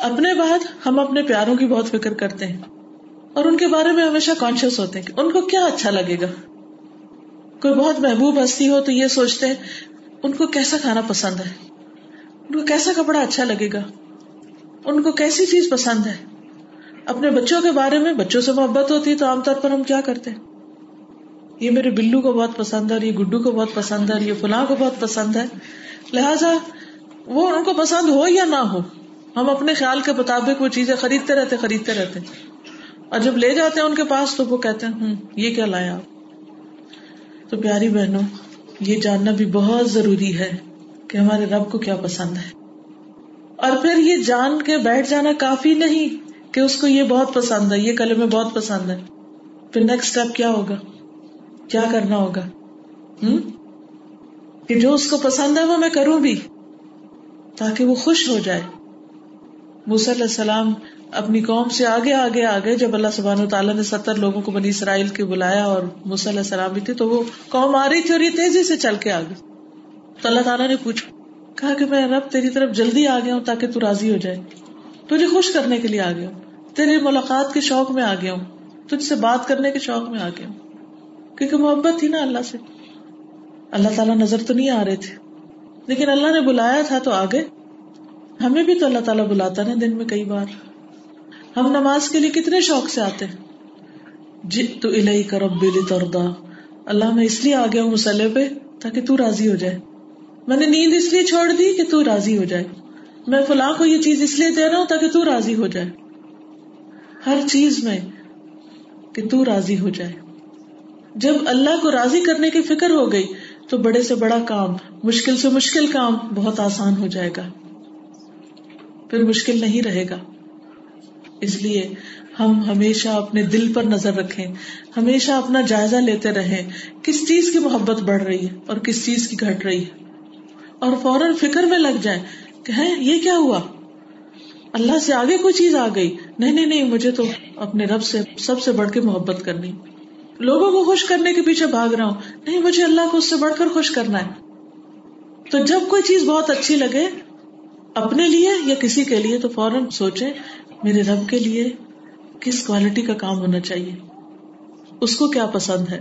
اپنے بعد ہم اپنے پیاروں کی بہت فکر کرتے ہیں اور ان کے بارے میں ہمیشہ کانشیس ہوتے ہیں کہ ان کو کیا اچھا لگے گا۔ کوئی بہت محبوب ہستی ہو تو یہ سوچتے ہیں، ان کو کیسا کھانا پسند ہے؟ ان کو کیسا کپڑا اچھا لگے گا؟ ان کو کیسی چیز پسند ہے؟ اپنے بچوں کے بارے میں، بچوں سے محبت ہوتی ہے تو عام طور پر ہم کیا کرتے ہیں؟ یہ میرے بلو کو بہت پسند ہے اور یہ گڈو کو بہت پسند ہے اور یہ فلاں کو بہت پسند ہے۔ لہذا وہ ان کو پسند ہو یا نہ ہو ہم اپنے خیال کے مطابق وہ چیزیں خریدتے رہتے خریدتے رہتے۔ اور جب لے جاتے ہیں ان کے پاس تو وہ کہتے ہیں ہوں یہ کیا لایا آپ؟ تو پیاری بہنوں، یہ جاننا بھی بہت ضروری ہے کہ ہمارے رب کو کیا پسند ہے۔ اور پھر یہ جان کے بیٹھ جانا کافی نہیں کہ اس کو یہ بہت پسند ہے، یہ کلر میں بہت پسند ہے پھر نیکسٹ اسٹیپ کیا ہوگا؟ کیا کرنا ہوگا؟ ہوں کہ جو اس کو پسند ہے وہ میں کروں بھی، تاکہ وہ خوش ہو جائے۔ علیہ السلام اپنی قوم سے آگے آگے آگے جب اللہ سبحانہ تعالیٰ نے ستر لوگوں کو بنی اسرائیل کے بلایا اور علیہ السلام بھی تھے، تو وہ قوم آ رہی تھی اور یہ تیزی سے چل کے آگے تو اللہ تعالیٰ نے پوچھا، کہا کہ میں رب تیری طرف جلدی آ گیا ہوں تاکہ تو راضی ہو جائے۔ تجھے خوش کرنے کے لیے آ گیا ہوں تیری ملاقات کے شوق میں آ گیا ہوں، تجھ سے بات کرنے کے شوق میں آ گیا ہوں۔ کیونکہ محبت تھی نا اللہ سے۔ اللہ تعالیٰ نظر تو نہیں آ رہے تھے، لیکن اللہ نے بلایا تھا تو آگے۔ ہمیں بھی تو اللہ تعالیٰ بلاتا نا دن میں کئی بار۔ ہم نماز کے لیے کتنے شوق سے آتے جی تو الہی کرب تردا اللہ میں اس لیے آ گیا ہوں مسئلے پہ تاکہ تو راضی ہو جائے۔ میں نے نیند اس لیے چھوڑ دی کہ تو راضی ہو جائے۔ میں فلاں کو یہ چیز اس لیے دے رہا ہوں تاکہ تو راضی ہو جائے۔ ہر چیز میں کہ تو راضی ہو جائے۔ جب اللہ کو راضی کرنے کی فکر ہو گئی تو بڑے سے بڑا کام، مشکل سے مشکل کام بہت آسان ہو جائے گا۔ پھر مشکل نہیں رہے گا۔ اس لیے ہم ہمیشہ اپنے دل پر نظر رکھیں، ہمیشہ اپنا جائزہ لیتے رہیں، کس چیز کی محبت بڑھ رہی ہے اور کس چیز کی گھٹ رہی ہے۔ اور فوراً فکر میں لگ جائے کہ ہے یہ کیا ہوا؟ اللہ سے آگے کوئی چیز آ گئی۔ نہیں نہیں نہیں، مجھے تو اپنے رب سے، سب سے بڑھ کے محبت کرنی۔ لوگوں کو خوش کرنے کے پیچھے بھاگ رہا ہوں۔ نہیں، مجھے اللہ کو اس سے بڑھ کر خوش کرنا ہے۔ تو جب کوئی چیز بہت اچھی لگے اپنے لیے یا کسی کے لیے تو فوراً سوچے میرے رب کے لیے کس کوالٹی کا کام ہونا چاہیے؟ اس کو کیا پسند ہے؟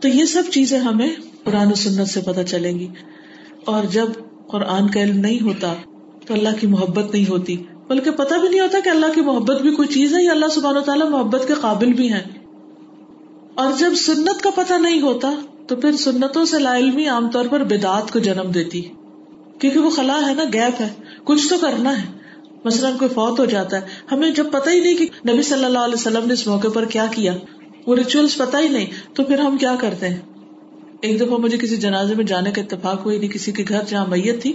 تو یہ سب چیزیں ہمیں قرآن و سنت سے پتہ چلیں گی۔ اور جب قرآن کا علم نہیں ہوتا تو اللہ کی محبت نہیں ہوتی۔ بلکہ پتہ بھی نہیں ہوتا کہ اللہ کی محبت بھی کوئی چیز ہے یا اللہ سبحانہ و تعالیٰ محبت کے قابل بھی ہے اور جب سنت کا پتہ نہیں ہوتا تو پھر سنتوں سے لا علمی عام طور پر بدعت کو جنم دیتی۔ کیونکہ وہ خلا ہے نا، گیپ ہے۔ کچھ تو کرنا ہے۔ مثلاً کوئی فوت ہو جاتا ہے۔ ہمیں جب پتہ ہی نہیں کہ نبی صلی اللہ علیہ وسلم نے اس موقع پر کیا کیا۔ وہ ریچولس پتہ ہی نہیں۔ تو پھر ہم کیا کرتے ہیں؟ ایک دفعہ مجھے کسی جنازے میں جانے کا اتفاق ہوئی یعنی نہیں کسی کے گھر جہاں میت تھی۔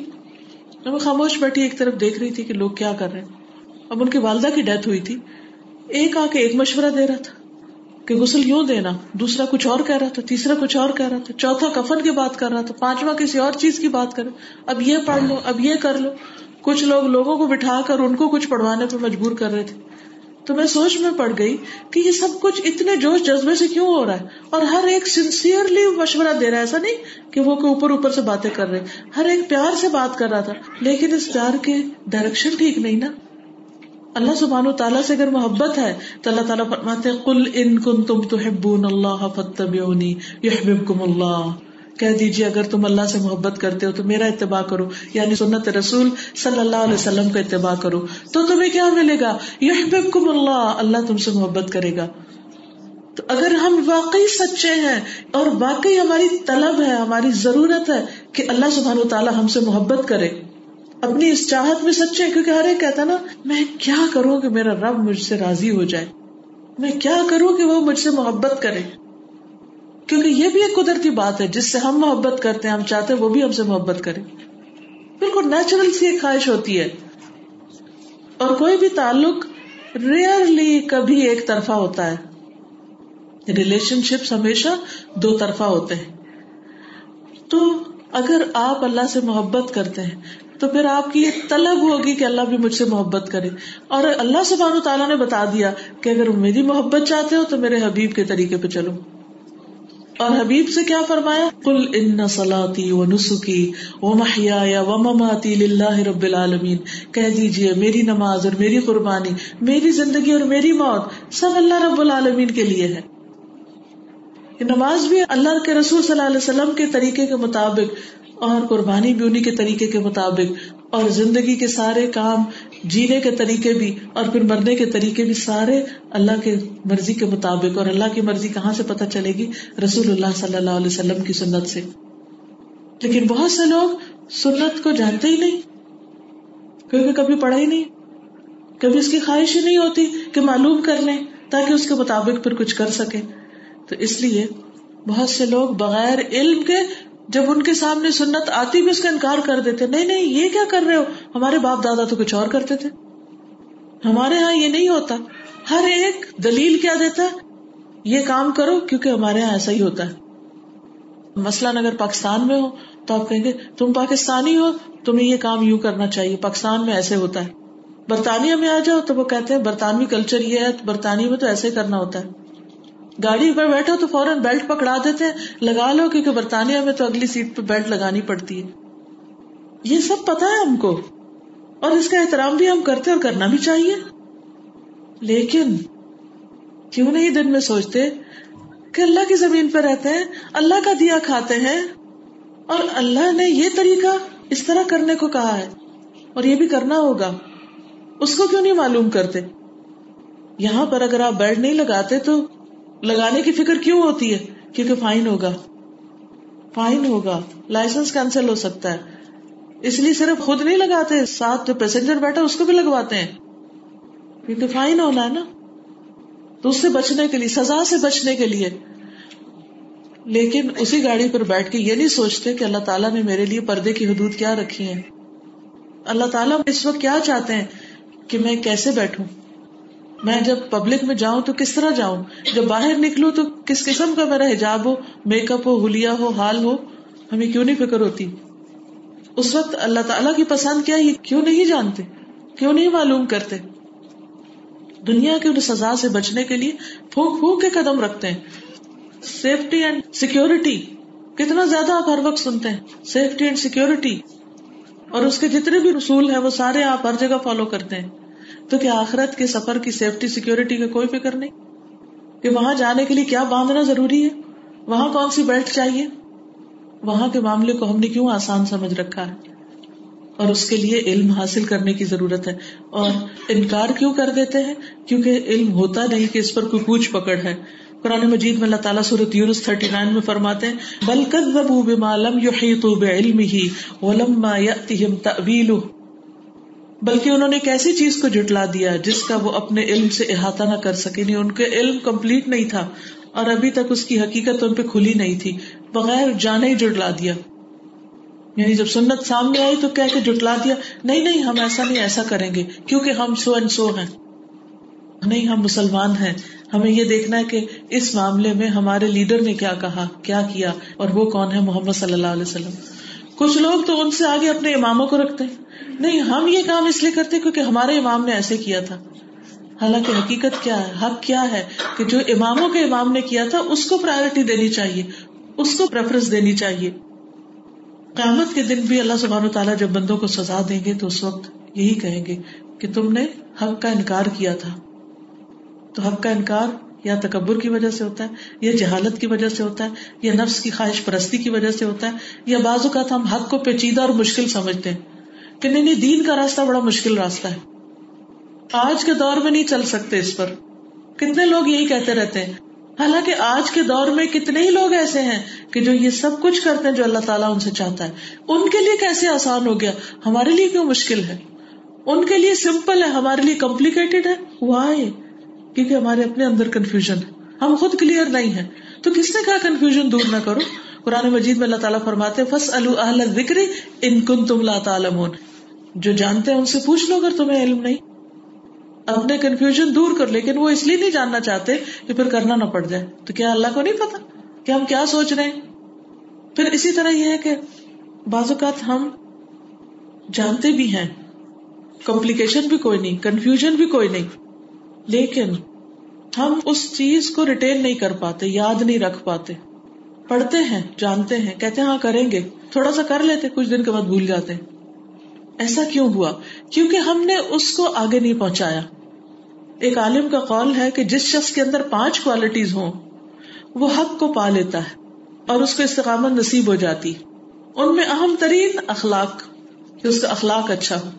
میں خاموش بیٹھی، ایک طرف دیکھ رہی تھی کہ لوگ کیا کر رہے ہیں۔ اب ان کی والدہ کی ڈیتھ ہوئی تھی۔ ایک آ کے ایک مشورہ دے رہا تھا۔ کہ غسل یوں دینا، دوسرا کچھ اور کہہ رہا تھا، تیسرا کچھ اور کہہ رہا تھا، چوتھا کفن کی بات کر رہا تھا، پانچواں کسی اور چیز کی بات کر اب یہ پڑھ لو، اب یہ کر لو۔ کچھ لوگ لوگوں کو بٹھا کر ان کو کچھ پڑھوانے پہ مجبور کر رہے تھے۔ تو میں سوچ میں پڑ گئی کہ یہ سب کچھ اتنے جوش جذبے سے کیوں ہو رہا ہے؟ اور ہر ایک سنسیئرلی مشورہ دے رہا ہے، ایسا نہیں کہ وہ اوپر اوپر سے باتیں کر رہے۔ ہر ایک پیار سے بات کر رہا تھا، لیکن اس پیار کے ڈائریکشن ٹھیک نہیں نا۔ اللہ سبحانہ تعالیٰ سے اگر محبت ہے تو اللہ تعالیٰ فرماتے کل ان کن تم تو اللہ فتبیونی یحببکم اللہ۔ کہہ دیجیے اگر تم اللہ سے محبت کرتے ہو تو میرا اتباع کرو۔ یعنی سنت رسول صلی اللہ علیہ وسلم کا اتباع کرو۔ تو تمہیں کیا ملے گا؟ یحببکم اللہ اللہ تم سے محبت کرے گا۔ تو اگر ہم واقعی سچے ہیں اور واقعی ہماری طلب ہے، ہماری ضرورت ہے کہ اللہ سبحان و تعالیٰ ہم سے محبت کرے۔ اپنی اس چاہت میں سچے، کیونکہ ہر ایک کہتا نا، میں کیا کروں کہ میرا رب مجھ سے راضی ہو جائے؟ میں کیا کروں کہ وہ مجھ سے محبت کرے؟ کیونکہ یہ بھی ایک قدرتی بات ہے، جس سے ہم محبت کرتے ہیں، ہم چاہتے ہیں وہ بھی ہم سے محبت کرے۔ بالکل نیچرل سی ایک خواہش ہوتی ہے۔ اور کوئی بھی تعلق ریئرلی کبھی ایک طرفہ ہوتا ہے۔ ریلیشن شپس ہمیشہ دو طرفہ ہوتے ہیں۔ تو اگر آپ اللہ سے محبت کرتے ہیں تو پھر آپ کی یہ طلب ہوگی کہ اللہ بھی مجھ سے محبت کرے۔ اور اللہ سبحانہ تعالیٰ نے بتا دیا کہ اگر میری محبت چاہتے ہو تو میرے حبیب کے طریقے پہ چلو۔ اور حبیب سے کیا فرمایا؟ کل ان سلاتی و نسخی و محیا و مماتی اللہ رب العالمین کہہ دیجیے میری نماز اور میری قربانی، میری زندگی اور میری موت سب اللہ رب العالمین کے لیے ہے۔ نماز بھی اللہ کے رسول صلی اللہ علیہ وسلم کے طریقے کے مطابق اور قربانی بھی انہیں کے طریقے کے مطابق، اور زندگی کے سارے کام جینے کے طریقے بھی، اور پھر مرنے کے طریقے بھی سارے اللہ کے مرضی کے مطابق، اور اللہ کی مرضی کہاں سے پتہ چلے گی؟ رسول اللہ صلی اللہ علیہ وسلم کی سنت سے۔ لیکن بہت سے لوگ سنت کو جانتے ہی نہیں، کیونکہ کبھی پڑھا ہی نہیں، کبھی اس کی خواہش ہی نہیں ہوتی کہ معلوم کر لیں تاکہ اس کے مطابق پھر کچھ کر سکے تو اس لیے بہت سے لوگ بغیر علم کے جب ان کے سامنے سنت آتی بھی اس کا انکار کر دیتے، نہیں نہیں، یہ کیا کر رہے ہو؟ ہمارے باپ دادا تو کچھ اور کرتے تھے۔ ہمارے یہاں یہ نہیں ہوتا۔ ہر ایک دلیل کیا دیتا ہے یہ کام کرو کیونکہ ہمارے یہاں ایسا ہی ہوتا ہے۔ مثلاً اگر پاکستان میں ہو تو آپ کہیں گے، تم پاکستانی ہو، تمہیں یہ کام یوں کرنا چاہیے، پاکستان میں ایسے ہوتا ہے۔ برطانیہ میں آ جاؤ تو وہ کہتے ہیں، برطانوی کلچر یہ ہے، برطانیہ میں تو ایسے کرنا ہوتا ہے۔ گاڑی پر بیٹھو تو فوراً بیلٹ پکڑا دیتے ہیں، لگا لو کیونکہ برطانیہ میں تو اگلی سیٹ پہ بیلٹ لگانی پڑتی ہے۔ یہ سب پتا ہے ہم کو۔ اور اس کا احترام بھی ہم کرتے اور کرنا بھی چاہیے۔ لیکن کیوں نہیں دن میں سوچتے کہ اللہ کی زمین پہ رہتے ہیں، اللہ کا دیا کھاتے ہیں اور اللہ نے یہ طریقہ اس طرح کرنے کو کہا ہے۔ اور یہ بھی کرنا ہوگا۔ اس کو کیوں نہیں معلوم کرتے؟ یہاں پر اگر آپ بیلٹ نہیں لگاتے تو لگانے کی فکر کیوں ہوتی ہے؟ کیونکہ فائن ہوگا۔ فائن ہوگا۔ لائسنس کینسل ہو سکتا ہے۔ اس لیے صرف خود نہیں لگاتے، ساتھ جو پیسنجر بیٹھا اس کو بھی لگواتے ہیں۔ کیونکہ فائن ہونا ہے نا۔ تو اس سے بچنے کے لیے، سزا سے بچنے کے لیے۔ لیکن اسی گاڑی پر بیٹھ کے یہ نہیں سوچتے کہ اللہ تعالیٰ نے میرے لیے پردے کی حدود کیا رکھی ہیں۔ اللہ تعالیٰ اس وقت کیا چاہتے ہیں کہ میں کیسے بیٹھوں؟ میں جب پبلک میں جاؤں تو کس طرح جاؤں؟ جب باہر نکلوں تو کس قسم کا میرا حجاب ہو؟ میک اپ ہو ہولیا ہو، حال ہو؟ ہمیں کیوں نہیں فکر ہوتی؟ اس وقت اللہ تعالیٰ کی پسند کیا یہ کیوں نہیں جانتے؟ کیوں نہیں معلوم کرتے؟ دنیا کی سزا سے بچنے کے لیے پھونک پھونک کے قدم رکھتے ہیں۔ سیفٹی اینڈ سیکورٹی کتنا زیادہ آپ ہر وقت سنتے ہیں۔ سیفٹی اینڈ سیکورٹی اور اس کے جتنے بھی رسول ہیں، وہ سارے آپ ہر جگہ فالو کرتے ہیں۔ تو کیا آخرت کے سفر کی سیفٹی سیکورٹی کا کوئی فکر نہیں؟ کہ وہاں جانے کے لیے کیا باندھنا ضروری ہے؟ وہاں کون سی بیلٹ چاہیے؟ وہاں کے معاملے کو ہم نے کیوں آسان سمجھ رکھا ہے؟ اور اس کے لیے علم حاصل کرنے کی ضرورت ہے۔ اور انکار کیوں کر دیتے ہیں؟ کیونکہ علم ہوتا نہیں کہ اس پر کوئی پوچھ پکڑ ہے۔ قرآن مجید میں اللہ تعالیٰ سورت یونس تھرٹی نائن میں فرماتے ہیں بلکہ بما لم يحيطوا بعلمه ولما يأتهم تأويله بلکہ انہوں نے ایک ایسی چیز کو جٹلا دیا جس کا وہ اپنے علم سے احاطہ نہ کر سکے نہیں ان کے علم کمپلیٹ نہیں تھا اور ابھی تک اس کی حقیقت ان پہ کھلی نہیں تھی، بغیر جانے ہی جٹلا دیا۔ یعنی جب سنت سامنے آئی تو کہہ کے جٹلا دیا، نہیں نہیں، ہم ایسا نہیں، ایسا کریں گے، کیونکہ ہم سو اینڈ سو ہیں۔ نہیں، ہم مسلمان ہیں۔ ہمیں یہ دیکھنا ہے کہ اس معاملے میں ہمارے لیڈر نے کیا کہا، کیا کیا، اور وہ کون ہے؟ محمد صلی اللہ علیہ وسلم۔ کچھ لوگ تو ان سے آگے اپنے اماموں کو رکھتے ہیں۔ نہیں، ہم یہ کام اس لیے کرتے کیونکہ ہمارے امام نے ایسے کیا تھا۔ حالانکہ حقیقت کیا ہے؟ حق کیا ہے کہ جو اماموں کے امام نے کیا تھا، اس کو پرائرٹی دینی چاہیے، اس کو پریفرنس دینی چاہیے۔ قیامت کے دن بھی اللہ سبحانہ تعالیٰ جب بندوں کو سزا دیں گے تو اس وقت یہی کہیں گے کہ تم نے حق کا انکار کیا تھا۔ تو حق کا انکار یا تکبر کی وجہ سے ہوتا ہے، یا جہالت کی وجہ سے ہوتا ہے، یا نفس کی خواہش پرستی کی وجہ سے ہوتا ہے، یا بعض اوقات ہم حق کو پیچیدہ اور مشکل سمجھتے ہیں۔ کہ نہیں نہیں، دین کا راستہ بڑا مشکل راستہ ہے۔ آج کے دور میں نہیں چل سکتے اس پر۔ کتنے لوگ یہی کہتے رہتے ہیں۔ حالانکہ آج کے دور میں کتنے ہی لوگ ایسے ہیں کہ جو یہ سب کچھ کرتے ہیں جو اللہ تعالیٰ ان سے چاہتا ہے۔ ان کے لیے کیسے آسان ہو گیا؟ ہمارے لیے کیوں مشکل ہے؟ ان کے لیے سمپل ہے، ہمارے لیے کمپلیکیٹڈ ہے۔ وائی کیونکہ ہمارے اپنے اندر کنفیوژن ہم خود کلیئر نہیں ہے تو کس نے کہا کنفیوژن دور نہ کرو؟ قرآن مجید میں اللہ تعالیٰ فرماتے فس ذکر ان کن تم لا تعلمون۔ جو جانتے ہیں ان سے پوچھ لو اگر تمہیں علم نہیں۔ اپنے کنفیوژن دور کر، لیکن وہ اس لیے نہیں جاننا چاہتے کہ پھر کرنا نہ پڑ جائے۔ تو کیا اللہ کو نہیں پتا کہ ہم کیا سوچ رہے ہیں؟ پھر اسی طرح یہ ہے کہ بعض اوقات ہم جانتے بھی ہیں۔ کمپلیکیشن بھی کوئی نہیں کنفیوژن بھی کوئی نہیں۔ لیکن ہم اس چیز کو ریٹین نہیں کر پاتے، یاد نہیں رکھ پاتے۔ پڑھتے ہیں، جانتے ہیں، کہتے ہیں ہاں کریں گے۔ تھوڑا سا کر لیتے، کچھ دن کے بعد بھول جاتے۔ ایسا کیوں ہوا؟ کیونکہ ہم نے اس کو آگے نہیں پہنچایا۔ ایک عالم کا قول ہے کہ جس شخص کے اندر پانچ کوالٹیز ہوں، وہ حق کو پا لیتا ہے اور اس کو استقامت نصیب ہو جاتی۔ ان میں اہم ترین اخلاق کہ اس کا اخلاق اچھا ہو۔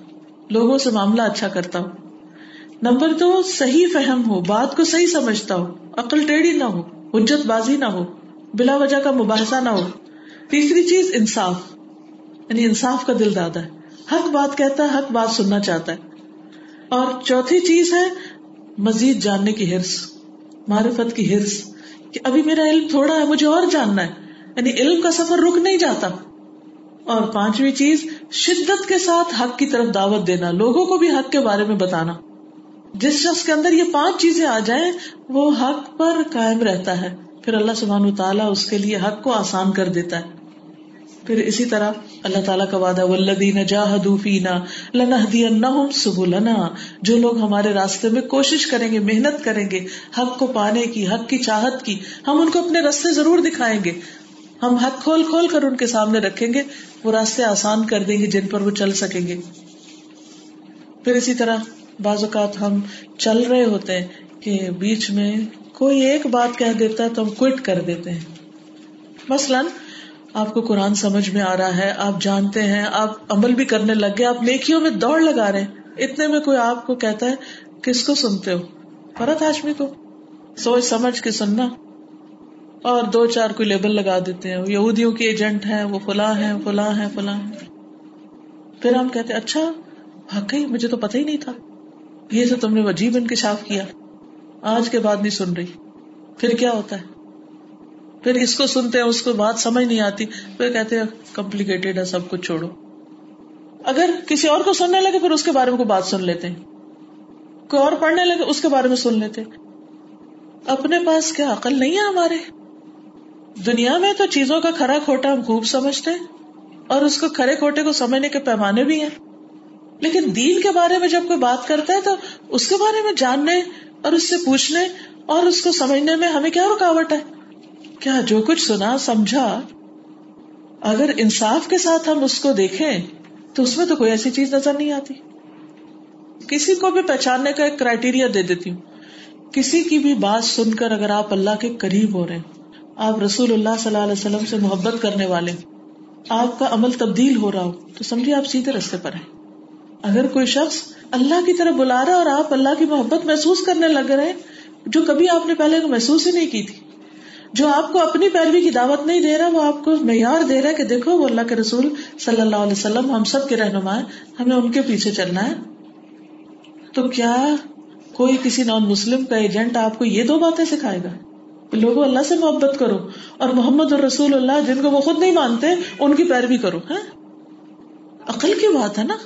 لوگوں سے معاملہ اچھا کرتا ہو نمبر دو، صحیح فہم ہو، بات کو صحیح سمجھتا ہو، عقل ٹیڑھی نہ ہو، حجت بازی نہ ہو، بلا وجہ کا مباحثہ نہ ہو۔ تیسری چیز، انصاف۔ یعنی انصاف کا دل دادا ہے۔ حق بات کہتا ہے، حق بات سننا چاہتا ہے۔ اور چوتھی چیز ہے، مزید جاننے کی ہرس معرفت کی ہرس کہ ابھی میرا علم تھوڑا ہے، مجھے اور جاننا ہے۔ یعنی علم کا سفر رک نہیں جاتا۔ اور پانچویں چیز، شدت کے ساتھ حق کی طرف دعوت دینا، لوگوں کو بھی حق کے بارے میں بتانا۔ جس شخص کے اندر یہ پانچ چیزیں آ جائیں، وہ حق پر قائم رہتا ہے۔ پھر اللہ سبحانہ تعالیٰ اس کے لیے حق کو آسان کر دیتا ہے۔ پھر اسی طرح اللہ تعالیٰ کا وعدہ ولدین جاہدو فینا لنہدینہم سبلنا۔ جو لوگ ہمارے راستے میں کوشش کریں گے، محنت کریں گے، حق کو پانے کی، حق کی چاہت کی، ہم ان کو اپنے راستے ضرور دکھائیں گے۔ ہم حق کھول کھول کر ان کے سامنے رکھیں گے، وہ راستے آسان کر دیں گے جن پر وہ چل سکیں گے۔ پھر اسی طرح بعض اوقات ہم چل رہے ہوتے ہیں کہ بیچ میں کوئی ایک بات کہہ دیتا ہے تو ہم کوئٹ کر دیتے ہیں۔ مثلاً آپ کو قرآن سمجھ میں آ رہا ہے، آپ جانتے ہیں، آپ عمل بھی کرنے لگ گئے، آپ نیکیوں میں دوڑ لگا رہے ہیں۔ اتنے میں کوئی آپ کو کہتا ہے، کس کو سنتے ہو؟ فرت ہاشمی کو۔ سوچ سمجھ کے سننا۔ اور دو چار کوئی لیبل لگا دیتے ہیں یہودیوں کے ایجنٹ ہیں، وہ فلاں ہیں فلاں ہیں فلاں ہیں۔ پھر ہم کہتے اچھا واقعی مجھے تو پتہ ہی نہیں تھا۔ یہ تو تم نے وجیب انکشاف کیا۔ آج کے بعد نہیں سن رہی۔ پھر کیا ہوتا ہے؟ پھر اس کو سنتے ہیں، اس کو بات سمجھ نہیں آتی۔ پھر کہتے ہیں کمپلیکیٹڈ ہے، سب کچھ چھوڑو۔ اگر کسی اور کو سننے لگے، پھر اس کے بارے میں کوئی بات سن لیتے ہیں۔ کوئی اور پڑھنے لگے، اس کے بارے میں سن لیتے اپنے پاس کیا عقل نہیں ہے ہمارے؟ دنیا میں تو چیزوں کا کھرا کھوٹا ہم خوب سمجھتے ہیں اور اس کو کھڑے کھوٹے کو سمجھنے کے پیمانے بھی ہیں۔ لیکن دین کے بارے میں جب کوئی بات کرتا ہے تو اس کے بارے میں جاننے اور اس سے پوچھنے اور اس کو سمجھنے میں ہمیں کیا رکاوٹ ہے؟ کیا جو کچھ سنا، سمجھا، اگر انصاف کے ساتھ ہم اس کو دیکھیں تو اس میں تو کوئی ایسی چیز نظر نہیں آتی۔ کسی کو بھی پہچاننے کا ایک کرائٹیریا دے دیتی ہوں۔ کسی کی بھی بات سن کر اگر آپ اللہ کے قریب ہو رہے ہیں، آپ رسول اللہ صلی اللہ علیہ وسلم سے محبت کرنے والے آپ کا عمل تبدیل ہو رہا ہو، تو سمجھے آپ سیدھے رستے پر ہیں۔ اگر کوئی شخص اللہ کی طرف بلا رہا اور آپ اللہ کی محبت محسوس کرنے لگ رہے ہیں، جو کبھی آپ نے پہلے محسوس ہی نہیں کی تھی، جو آپ کو اپنی پیروی کی دعوت نہیں دے رہا، وہ آپ کو معیار دے رہا ہے کہ دیکھو، وہ اللہ کے رسول صلی اللہ علیہ وسلم، ہم سب کے رہنما ہمیں ان کے پیچھے چلنا ہے۔ تو کیا کوئی کسی نان مسلم کا ایجنٹ آپ کو یہ دو باتیں سکھائے گا؟ لوگوں، اللہ سے محبت کرو اور محمد اور رسول اللہ، جن کو وہ خود نہیں مانتے، ان کی پیروی کرو ہے عقل کی بات ہے نا؟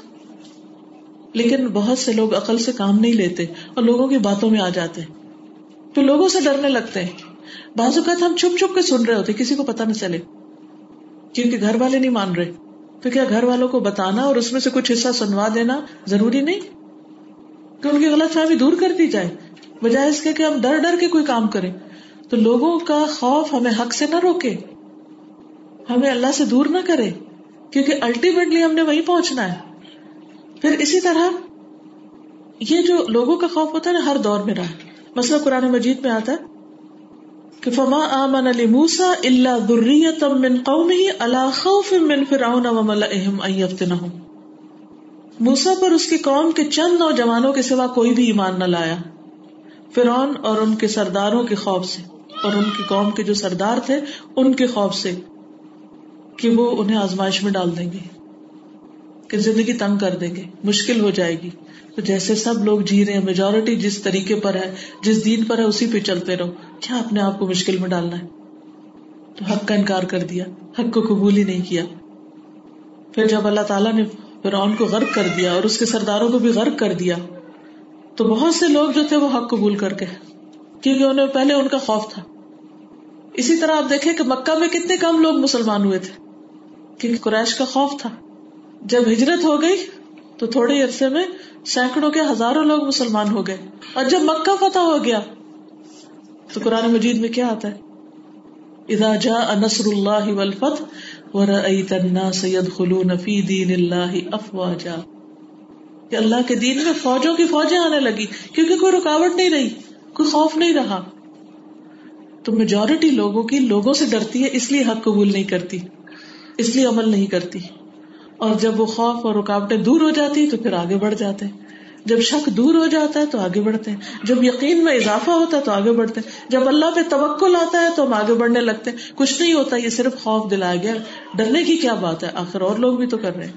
لیکن بہت سے لوگ عقل سے کام نہیں لیتے اور لوگوں کی باتوں میں آ جاتے ہیں۔ تو لوگوں سے ڈرنے لگتے ہیں۔ بعض اوقات ہم چھپ چھپ کے سن رہے ہوتے کسی کو پتا نہ چلے۔ کیونکہ گھر والے نہیں مان رہے۔ تو کیا گھر والوں کو بتانا اور اس میں سے کچھ حصہ سنوا دینا ضروری نہیں؟ کہ ان کی غلط فہمی دور کر دی جائے۔ بجائے اس کے کہ ہم ڈر ڈر کے کوئی کام کریں۔ تو لوگوں کا خوف ہمیں حق سے نہ روکے۔ ہمیں اللہ سے دور نہ کرے۔ کیونکہ الٹیمیٹلی ہم نے وہی پہنچنا ہے۔ پھر اسی طرح یہ جو لوگوں کا خوف ہوتا ہے نا، ہر دور میں رہا مسئلہ قرآن مجید میں آتا ہے کہ فما آمن علی موسا اللہ درریت من قوم ہی اللہ خوف من فرعون وملئہم ان یفتنہم موسا پر اس کی قوم کے چند نوجوانوں کے سوا کوئی بھی ایمان نہ لایا۔ فرعون اور ان کے سرداروں کے خوف سے، اور ان کی قوم کے جو سردار تھے، ان کے خوف سے کہ وہ انہیں آزمائش میں ڈال دیں گے۔ کہ زندگی تنگ کر دیں گے، مشکل ہو جائے گی۔ تو جیسے سب لوگ جی رہے ہیں میجورٹی جس طریقے پر ہے، جس دین پر ہے، اسی پہ چلتے رہو۔ کیا اپنے آپ کو مشکل میں ڈالنا ہے؟ تو حق کا انکار کر دیا۔ حق کو قبول ہی نہیں کیا۔ پھر جب اللہ تعالیٰ نے فرعون کو غرق کر دیا اور اس کے سرداروں کو بھی غرق کر دیا، تو بہت سے لوگ جو تھے وہ حق قبول کر کے کیونکہ انہیں پہلے ان کا خوف تھا۔ اسی طرح آپ دیکھیں کہ مکہ میں کتنے کم لوگ مسلمان ہوئے تھے۔ کیونکہ قریش کا خوف تھا۔ جب ہجرت ہو گئی تو تھوڑے عرصے میں سینکڑوں کے ہزاروں لوگ مسلمان ہو گئے۔ اور جب مکہ فتح ہو گیا تو قرآن مجید میں کیا آتا ہے؟ اذا جاء نصر اللہ والفتح ورأيت الناس يدخلون في دين الله افواجا کہ اللہ کے دین میں فوجوں کی فوجیں آنے لگی، کیونکہ کوئی رکاوٹ نہیں رہی، کوئی خوف نہیں رہا۔ تو میجورٹی لوگوں کی لوگوں سے ڈرتی ہے، اس لیے حق قبول نہیں کرتی، اس لیے عمل نہیں کرتی۔ اور جب وہ خوف اور رکاوٹیں دور ہو جاتی تو پھر آگے بڑھ جاتے ہیں۔ جب شک دور ہو جاتا ہے تو آگے بڑھتے ہیں۔ جب یقین میں اضافہ ہوتا ہے تو آگے بڑھتے ہیں۔ جب اللہ پہ توکل آتا ہے تو ہم آگے بڑھنے لگتے ہیں۔ کچھ نہیں ہوتا، یہ صرف خوف دلایا گیا۔ ڈرنے کی کیا بات ہے؟ آخر اور لوگ بھی تو کر رہے ہیں۔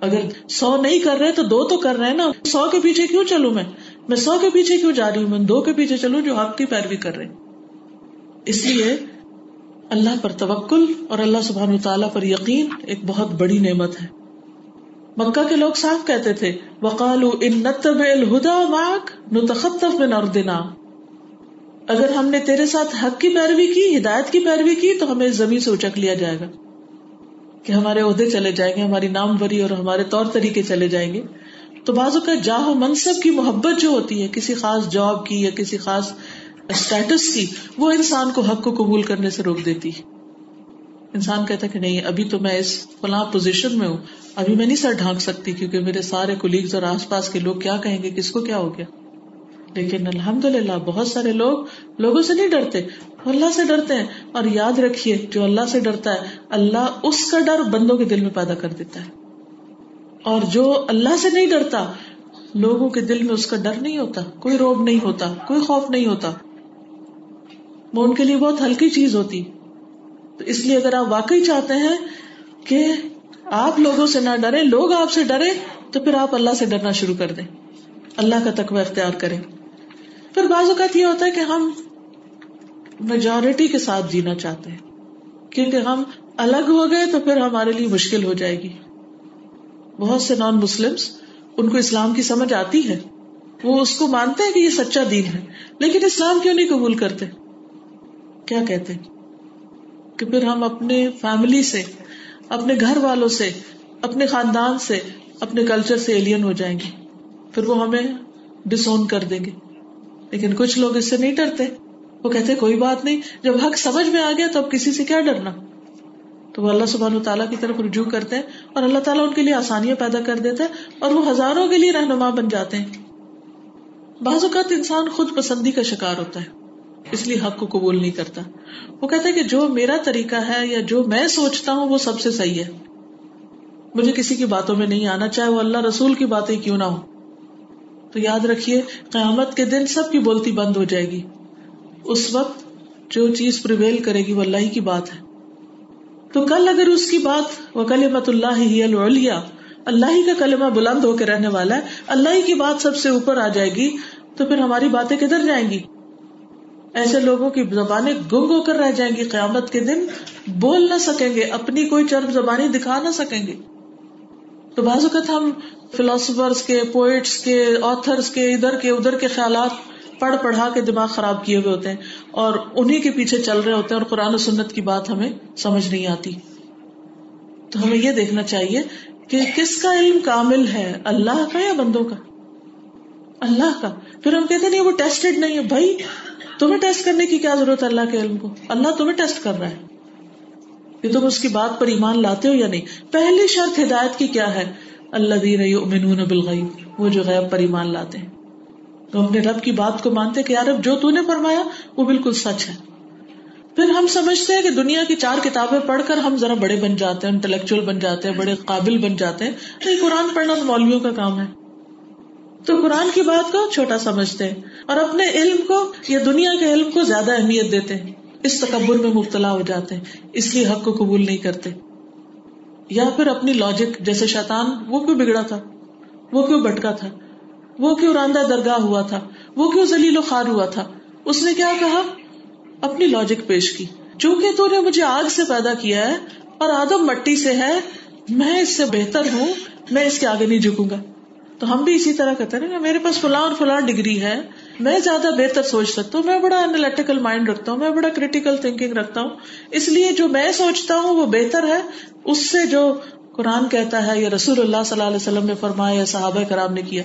اگر سو نہیں کر رہے تو دو تو کر رہے ہیں نا۔ سو کے پیچھے کیوں چلوں میں؟ میں سو کے پیچھے کیوں جا رہی ہوں؟ میں دو کے پیچھے چلوں جو آپ کی پیروی کر رہے اس لیے اللہ پر توکل اور اللہ سبحان تعالیٰ پر یقین ایک بہت بڑی نعمت ہے۔ مکہ کے لوگ صاف کہتے تھے وقالو ان الہدا معک نتخطف من ارضنا اگر ہم نے تیرے ساتھ حق کی پیروی کی، ہدایت کی پیروی کی، تو ہمیں زمین سے اچک لیا جائے گا کہ ہمارے عہدے چلے جائیں گے، ہماری نام بری اور ہمارے طور طریقے چلے جائیں گے۔ تو بازو کا جاہو منصب کی محبت جو ہوتی ہے، کسی خاص جاب کی یا کسی خاص اسٹیٹس کی وہ انسان کو حق کو قبول کرنے سے روک دیتی انسان کہتا کہ نہیں، ابھی تو میں اس فلاں پوزیشن میں ہوں۔ ابھی میں نہیں سر ڈھانک سکتی کیونکہ میرے سارے کولیگز اور آس پاس کے لوگ کیا کہیں گے، کس کو کیا ہو گیا؟ لیکن الحمد للہ بہت سارے لوگ لوگوں سے نہیں ڈرتے۔ اللہ سے ڈرتے ہیں۔ اور یاد رکھیے، جو اللہ سے ڈرتا ہے، اللہ اس کا ڈر بندوں کے دل میں پیدا کر دیتا ہے۔ اور جو اللہ سے نہیں ڈرتا، لوگوں کے دل میں اس کا ڈر نہیں ہوتا۔ کوئی روب نہیں ہوتا، کوئی خوف نہیں ہوتا۔ وہ ان کے لیے بہت ہلکی چیز ہوتی۔ تو اس لیے اگر آپ واقعی چاہتے ہیں کہ آپ لوگوں سے نہ ڈرے لوگ آپ سے ڈرے تو پھر آپ اللہ سے ڈرنا شروع کر دیں۔ اللہ کا تقوی اختیار کریں۔ پھر بعض اوقات یہ ہوتا ہے کہ ہم میجورٹی کے ساتھ جینا چاہتے ہیں۔ کیونکہ ہم الگ ہو گئے تو پھر ہمارے لیے مشکل ہو جائے گی۔ بہت سے نان مسلم ان کو اسلام کی سمجھ آتی ہے۔ وہ اس کو مانتے ہیں کہ یہ سچا دین ہے، لیکن اسلام کیوں نہیں قبول کرتے؟ کیا کہتے کہ پھر ہم اپنے فیملی سے، اپنے گھر والوں سے، اپنے خاندان سے، اپنے کلچر سے ایلین ہو جائیں گے۔ پھر وہ ہمیں ڈسون کر دیں گے۔ لیکن کچھ لوگ اس سے نہیں ڈرتے۔ وہ کہتے کوئی بات نہیں، جب حق سمجھ میں آ گیا تو اب کسی سے کیا ڈرنا؟ تو وہ اللہ سبحانہ تعالیٰ کی طرف رجوع کرتے ہیں اور اللہ تعالیٰ ان کے لیے آسانیاں پیدا کر دیتا ہے اور وہ ہزاروں کے لیے رہنما بن جاتے ہیں۔ بعض اوقات انسان خود پسندی کا شکار ہوتا ہے۔ اس لیے حق کو قبول نہیں کرتا۔ وہ کہتا ہے کہ جو میرا طریقہ ہے یا جو میں سوچتا ہوں وہ سب سے صحیح ہے۔ مجھے کسی کی باتوں میں نہیں آنا، چاہے وہ اللہ رسول کی باتیں کیوں نہ ہو تو یاد رکھیے، قیامت کے دن سب کی بولتی بند ہو جائے گی۔ اس وقت جو چیز پریویل کرے گی وہ اللہ ہی کی بات ہے۔ تو کل اگر اس کی بات وہ کلمت اللہ ہی اللہ ہی کا کلمہ بلند ہو کے رہنے والا ہے، اللہ ہی کی بات سب سے اوپر آ جائے گی، تو پھر ہماری باتیں کدھر جائیں گی؟ ایسے لوگوں کی زبانیں گنگ ہو کر رہ جائیں گی، قیامت کے دن بول نہ سکیں گے، اپنی کوئی چرب زبانی دکھا نہ سکیں گے۔ تو بعض اوقات ہم فلاسفرس کے پوئٹس کے آتھرس کے، ادھر کے ادھر کے خیالات پڑھ پڑھا کے دماغ خراب کیے ہوئے ہوتے ہیں اور انہیں کے پیچھے چل رہے ہوتے ہیں اور قرآن و سنت کی بات ہمیں سمجھ نہیں آتی۔ تو ہمیں یہ دیکھنا چاہیے کہ کس کا علم کامل ہے، اللہ کا یا بندوں کا؟ اللہ کا۔ پھر ہم کہتے نہیں، وہ ٹیسٹڈ نہیں ہے۔ بھائی تمہیں ٹیسٹ کرنے کی کیا ضرورت ہے اللہ کے علم کو؟ اللہ تمہیں ٹیسٹ کر رہا ہے۔ کہ تم اس کی بات پر ایمان لاتے ہو یا نہیں؟ پہلی شرط ہدایت کی کیا ہے؟ اللہ دین بالغیب، وہ جو غیب پر ایمان لاتے ہیں۔ تو اپنے رب کی بات کو مانتے کہ یار جو تو نے فرمایا، وہ بالکل سچ ہے۔ پھر ہم سمجھتے ہیں کہ دنیا کی چار کتابیں پڑھ کر ہم ذرا بڑے بن جاتے ہیں انٹلیکچل بن جاتے ہیں، بڑے قابل بن جاتے ہیں۔ نہیں قرآن پڑھنا تو مولویوں کا کام ہے۔ تو قرآن کی بات کو چھوٹا سمجھتے ہیں اور اپنے علم کو یا دنیا کے علم کو زیادہ اہمیت دیتے ہیں۔ اس تکبر میں مبتلا ہو جاتے ہیں، اس لیے حق کو قبول نہیں کرتے۔ یا پھر اپنی لاجک جیسے شیطان، وہ کیوں بگڑا تھا؟ وہ کیوں بٹکا تھا؟ وہ کیوں راندہ درگاہ ہوا تھا؟ وہ کیوں زلیل و خار ہوا تھا؟ اس نے کیا کہا؟ اپنی لاجک پیش کی۔ چونکہ تو نے مجھے آگ سے پیدا کیا ہے اور آدم مٹی سے ہے، میں اس سے بہتر ہوں، میں اس کے آگے نہیں جھکوں گا۔ تو ہم بھی اسی طرح کہتے ہیں میرے پاس فلاں اور فلاں ڈگری ہے، میں زیادہ بہتر سوچ سکتا ہوں، میں بڑا انالیٹیکل مائنڈ رکھتا ہوں، میں بڑا کریٹیکل تھنکنگ رکھتا ہوں۔ اس لیے جو میں سوچتا ہوں وہ بہتر ہے۔ اس سے جو قرآن کہتا ہے یا رسول اللہ صلی اللہ علیہ وسلم نے فرمایا، یا صحابہ کرام نے کیا۔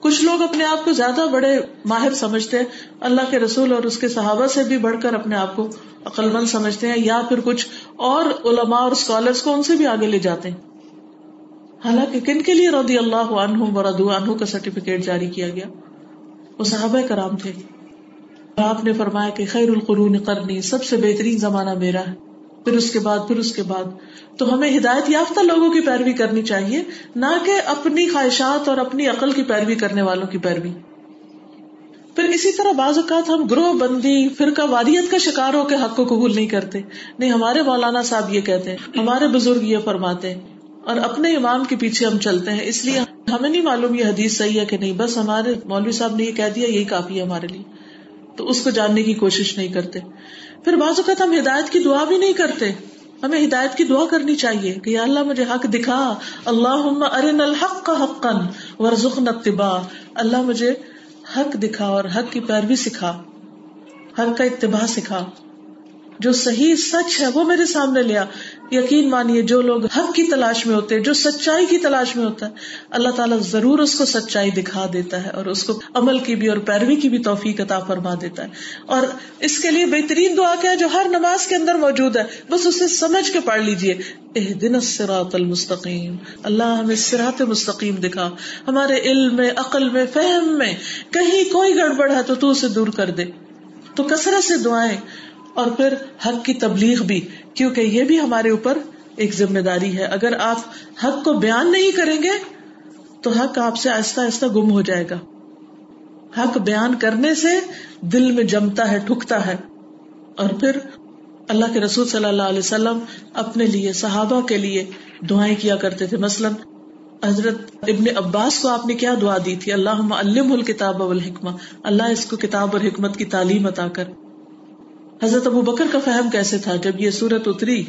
کچھ لوگ اپنے آپ کو زیادہ بڑے ماہر سمجھتے ہیں۔ اللہ کے رسول اور اس کے صحابہ سے بھی بڑھ کر اپنے آپ کو عقل مند سمجھتے ہیں، یا پھر کچھ اور علماء اور اسکالرس کو ان سے بھی آگے لے جاتے ہیں۔ حالانکہ کن کے لیے رضی اللہ عنہ ردو عنہ کا سرٹیفکیٹ جاری کیا گیا؟ وہ صحابہ کرام تھے۔ آپ نے فرمایا کہ خیر القرون کرنی سب سے بہترین زمانہ میرا ہے۔ پھر اس کے بعد، پھر اس کے بعد۔ تو ہمیں ہدایت یافتہ لوگوں کی پیروی کرنی چاہیے، نہ کہ اپنی خواہشات اور اپنی عقل کی پیروی کرنے والوں کی پیروی۔ پھر اسی طرح بعض اوقات ہم گروہ بندی، فرقہ واریت کا شکار ہو کے حق کو قبول نہیں کرتے۔ نہیں، ہمارے مولانا صاحب یہ کہتے ہیں، ہمارے بزرگ یہ فرماتے ہیں۔ اور اپنے امام کے پیچھے ہم چلتے ہیں۔ اس لیے ہمیں نہیں معلوم یہ حدیث صحیح ہے کہ نہیں۔ بس ہمارے مولوی صاحب نے یہ کہہ دیا، یہی کافی ہے ہمارے لیے۔ تو اس کو جاننے کی کوشش نہیں کرتے۔ پھر بعض اوقات ہم ہدایت کی دعا بھی نہیں کرتے۔ ہمیں ہدایت کی دعا کرنی چاہیے کہ یا اللہ مجھے حق دکھا۔ اللہ ارن الحق کا حق ورژن اتباع۔ اللہ مجھے حق دکھا اور حق کی پیروی سکھا۔ حق کا اتباع سکھا۔ جو صحیح سچ ہے وہ میرے سامنے لیا۔ یقین مانیے جو لوگ حق کی تلاش میں ہوتے ہیں جو سچائی کی تلاش میں ہوتا ہے اللہ تعالیٰ ضرور اس کو سچائی دکھا دیتا ہے اور اس کو عمل کی بھی اور پیروی کی بھی توفیق عطا فرما دیتا ہے۔ اور اس کے لیے بہترین دعا کیا جو ہر نماز کے اندر موجود ہے؟ بس اسے سمجھ کے پڑھ لیجیے اح دن سراط المستقیم۔ اللہ ہمیں سرات مستقیم دکھا۔ ہمارے علم میں، عقل میں، فہم میں کہیں کوئی گڑبڑ ہے تو تو اسے دور کر دے۔ تو کثرت سے دعائیں۔ اور پھر حق کی تبلیغ بھی، کیونکہ یہ بھی ہمارے اوپر ایک ذمہ داری ہے۔ اگر آپ حق کو بیان نہیں کریں گے، تو حق آپ سے آہستہ آہستہ گم ہو جائے گا۔ حق بیان کرنے سے دل میں جمتا ہے، ٹھکتا ہے۔ اور پھر اللہ کے رسول صلی اللہ علیہ وسلم اپنے لیے، صحابہ کے لیے دعائیں کیا کرتے تھے۔ مثلاً حضرت ابن عباس کو آپ نے کیا دعا دی تھی؟ اللہ علم الکتاب والحکمہ۔ اللہ اس کو کتاب اور حکمت کی تعلیم عطا کر۔ حضرت ابو بکر کا فہم کیسے تھا جب یہ سورت اتری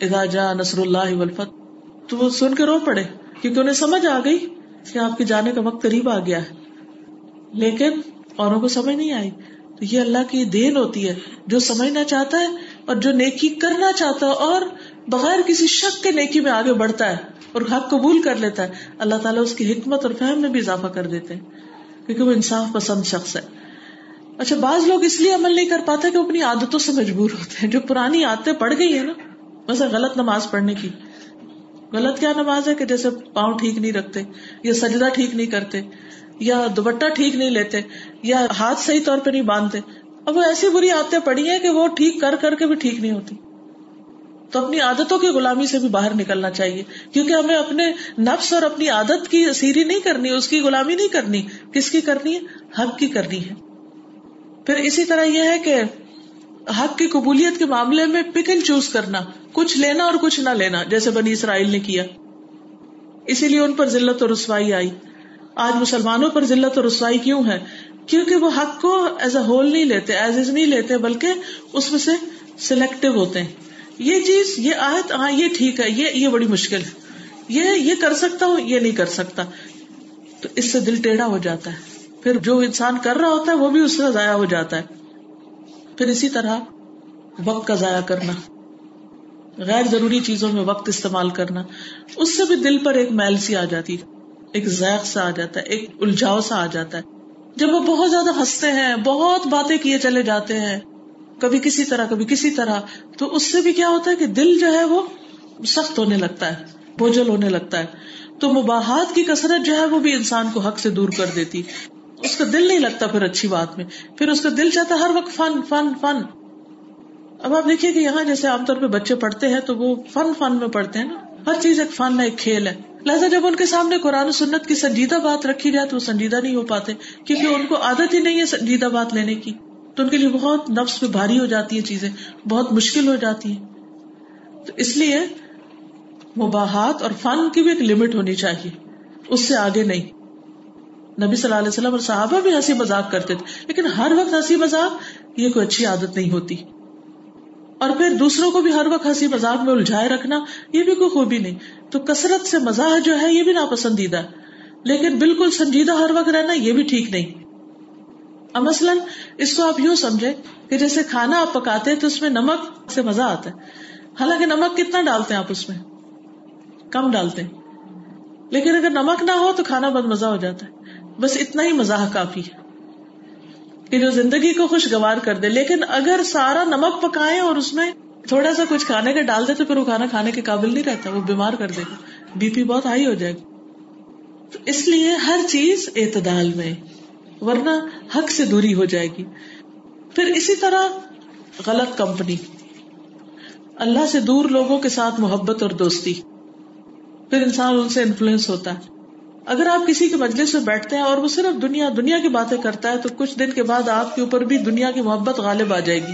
ادا جا نصر اللہ ولفت تو وہ سن کے رو پڑے، کیونکہ انہیں سمجھ آ گئی کہ آپ کے جانے کا وقت قریب آ گیا ہے۔ لیکن اوروں کو سمجھ نہیں آئی۔ تو یہ اللہ کی دین ہوتی ہے، جو سمجھنا چاہتا ہے اور جو نیکی کرنا چاہتا ہے اور بغیر کسی شک کے نیکی میں آگے بڑھتا ہے اور حق قبول کر لیتا ہے۔ اللہ تعالیٰ اس کی حکمت اور فہم میں بھی اضافہ کر دیتے ہیں، کیونکہ وہ انصاف پسند شخص ہے۔ اچھا بعض لوگ اس لیے عمل نہیں کر پاتے کہ اپنی عادتوں سے مجبور ہوتے ہیں۔ جو پرانی عادتیں پڑ گئی ہیں نا ویسے غلط نماز پڑھنے کی۔ غلط کیا نماز ہے کہ جیسے پاؤں ٹھیک نہیں رکھتے، یا سجدہ ٹھیک نہیں کرتے، یا دوپٹہ ٹھیک نہیں لیتے، یا ہاتھ صحیح طور پہ نہیں باندھتے۔ اب وہ ایسی بری عادتیں پڑی ہیں کہ وہ ٹھیک کر کر کے بھی ٹھیک نہیں ہوتی۔ تو اپنی عادتوں کی غلامی سے بھی باہر نکلنا چاہیے۔ کیونکہ ہمیں اپنے نفس اور اپنی عادت کی سیری نہیں کرنی، اس کی غلامی نہیں کرنی۔ کس کی کرنی ہے؟ حق کی کرنی ہے۔ پھر اسی طرح یہ ہے کہ حق کی قبولیت کے معاملے میں پک اینڈ چوز کرنا، کچھ لینا اور کچھ نہ لینا، جیسے بنی اسرائیل نے کیا۔ اسی لیے ان پر ذلت اور رسوائی آئی۔ آج مسلمانوں پر ذلت اور رسوائی کیوں ہے؟ کیونکہ وہ حق کو ایز اے ہول نہیں لیتے ایز از نہیں لیتے، بلکہ اس میں سے سلیکٹو ہوتے ہیں۔ یہ چیز، یہ آہت ہاں یہ ٹھیک ہے، یہ یہ بڑی مشکل ہے۔ یہ یہ کر سکتا ہوں، یہ نہیں کر سکتا۔ تو اس سے دل ٹیڑھا ہو جاتا ہے۔ پھر جو انسان کر رہا ہوتا ہے وہ بھی اس سے ضائع ہو جاتا ہے۔ پھر اسی طرح وقت کا ضائع کرنا، غیر ضروری چیزوں میں وقت استعمال کرنا، اس سے بھی دل پر ایک میل سی آ جاتی، ایک ذائق سا آ جاتا ہے، ایک الجھاؤ سا آ جاتا ہے۔ جب وہ بہت زیادہ ہنستے ہیں، بہت باتیں کیے چلے جاتے ہیں، کبھی کسی طرح، کبھی کسی طرح، تو اس سے بھی کیا ہوتا ہے کہ دل جو ہے وہ سخت ہونے لگتا ہے، بوجھل ہونے لگتا ہے۔ تو مباحت کی کثرت جو ہے وہ بھی انسان کو حق سے دور کر دیتی۔ اس کا دل نہیں لگتا پھر اچھی بات میں۔ پھر اس کا دل چاہتا ہر وقت فن فن فن۔ اب آپ دیکھیے کہ یہاں جیسے عام طور پہ بچے پڑھتے ہیں تو وہ فن فن میں پڑھتے ہیں نا۔ ہر چیز ایک فن ہے، ایک کھیل ہے۔ لہٰذا جب ان کے سامنے قرآن و سنت کی سنجیدہ بات رکھی جائے تو وہ سنجیدہ نہیں ہو پاتے، کیونکہ ان کو عادت ہی نہیں ہے سنجیدہ بات لینے کی۔ تو ان کے لیے بہت نفس پہ بھاری ہو جاتی ہے چیزیں، بہت مشکل ہو جاتی ہے تو اس لیے مباحت اور فن کی بھی ایک لمٹ ہونی چاہیے، اس سے آگے نہیں۔ نبی صلی اللہ علیہ وسلم اور صحابہ بھی ہنسی مذاق کرتے تھے، لیکن ہر وقت ہنسی مذاق یہ کوئی اچھی عادت نہیں ہوتی۔ اور پھر دوسروں کو بھی ہر وقت ہنسی مذاق میں الجھائے رکھنا، یہ بھی کوئی خوبی نہیں۔ تو کثرت سے مزاح جو ہے، یہ بھی ناپسندیدہ۔ لیکن بالکل سنجیدہ ہر وقت رہنا، یہ بھی ٹھیک نہیں۔ اب مثلاً اس کو آپ یوں سمجھے کہ جیسے کھانا آپ پکاتے تو اس میں نمک سے مزہ آتا ہے۔ حالانکہ نمک کتنا ڈالتے ہیں آپ اس میں؟ کم ڈالتے ہیں۔ لیکن اگر نمک نہ ہو تو کھانا بہت مزہ ہو جاتا ہے۔ بس اتنا ہی مزاح کافی ہے کہ جو زندگی کو خوشگوار کر دے، لیکن اگر سارا نمک پکائے اور اس میں تھوڑا سا کچھ کھانے کا ڈال دے تو پھر وہ کھانا کھانے کے قابل نہیں رہتا، وہ بیمار کر دے گا۔ بی پی بہت ہائی ہو جائے گی اس لیے ہر چیز اعتدال میں، ورنہ حق سے دوری ہو جائے گی۔ پھر اسی طرح غلط کمپنی۔ اللہ سے دور لوگوں کے ساتھ محبت اور دوستی۔ پھر انسان ان سے انفلوئنس ہوتا ہے۔ اگر آپ کسی کے مجلس میں بیٹھتے ہیں اور وہ صرف دنیا دنیا کی باتیں کرتا ہے، تو کچھ دن کے بعد آپ کے اوپر بھی دنیا کی محبت غالب آ جائے گی۔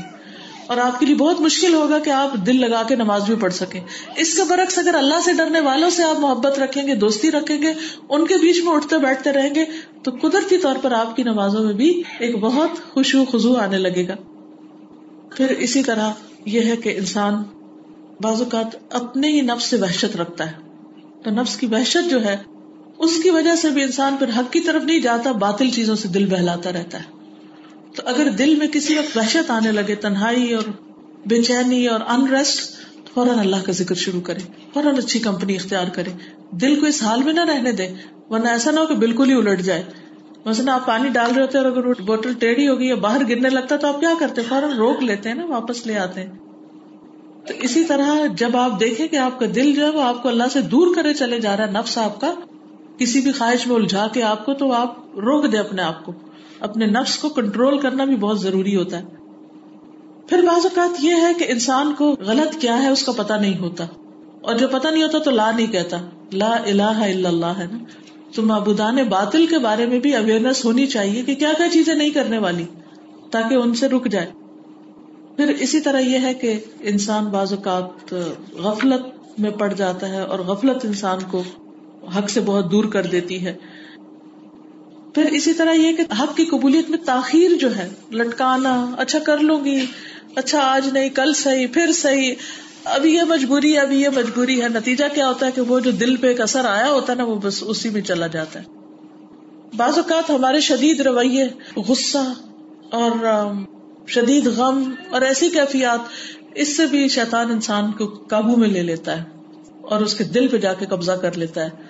اور آپ کے لیے بہت مشکل ہوگا کہ آپ دل لگا کے نماز بھی پڑھ سکیں۔ اس کا برعکس اگر اللہ سے ڈرنے والوں سے آپ محبت رکھیں گے، دوستی رکھیں گے، ان کے بیچ میں اٹھتے بیٹھتے رہیں گے، تو قدرتی طور پر آپ کی نمازوں میں بھی ایک بہت خوشو خزو آنے لگے گا۔ پھر اسی طرح یہ ہے کہ انسان بعض اوقات اپنے ہی نفس سے وحشت رکھتا ہے۔ تو نفس کی وحشت جو ہے اس کی وجہ سے بھی انسان پھر حق کی طرف نہیں جاتا، باطل چیزوں سے دل بہلاتا رہتا ہے۔ تو اگر دل میں کسی وقت وحشت آنے لگے، تنہائی اور بے چینی اور انریسٹ فوراً اللہ کا ذکر شروع کرے، فوراً اچھی کمپنی اختیار کرے۔ دل کو اس حال میں نہ رہنے دے، ورنہ ایسا نہ ہو کہ بالکل ہی الٹ جائے۔ مثلا آپ پانی ڈال رہے ہوتے اور اگر بوٹل ٹیڑھی ہوگی یا باہر گرنے لگتا تو آپ کیا کرتے فوراً روک لیتے ہیں نا، واپس لے آتے ہیں۔ تو اسی طرح جب آپ دیکھیں کہ آپ کا دل جو ہے، وہ آپ کو اللہ سے دور کرے چلے جا رہا ہے، نفس آپ کا کسی بھی خواہش میں الجھا کے آپ کو تو آپ روک دے اپنے آپ کو۔ اپنے نفس کو کنٹرول کرنا بھی بہت ضروری ہوتا ہے۔ پھر بعض اوقات یہ ہے کہ انسان کو غلط کیا ہے اس کا پتا نہیں ہوتا۔ اور جو پتا نہیں ہوتا تو لا نہیں کہتا۔ لا الہ الا اللہ ہے نا۔ تو معبودان باطل کے بارے میں بھی اویئرنیس ہونی چاہیے کہ کیا کیا چیزیں نہیں کرنے والی تاکہ ان سے رک جائے۔ پھر اسی طرح یہ ہے کہ انسان بعض اوقات غفلت میں پڑ جاتا ہے اور غفلت انسان کو حق سے بہت دور کر دیتی ہے۔ پھر اسی طرح یہ کہ حق کی قبولیت میں تاخیر جو ہے، لٹکانا اچھا کر لوں گی اچھا آج نہیں، کل صحیح، پھر صحیح۔ ابھی یہ مجبوری ہے ابھی یہ مجبوری ہے۔ نتیجہ کیا ہوتا ہے کہ وہ جو دل پہ ایک اثر آیا ہوتا ہے نا، وہ بس اسی میں چلا جاتا ہے۔ بعض اوقات ہمارے شدید رویے، غصہ اور شدید غم اور ایسی کیفیات، اس سے بھی شیطان انسان کو قابو میں لے لیتا ہے اور اس کے دل پہ جا کے قبضہ کر لیتا ہے۔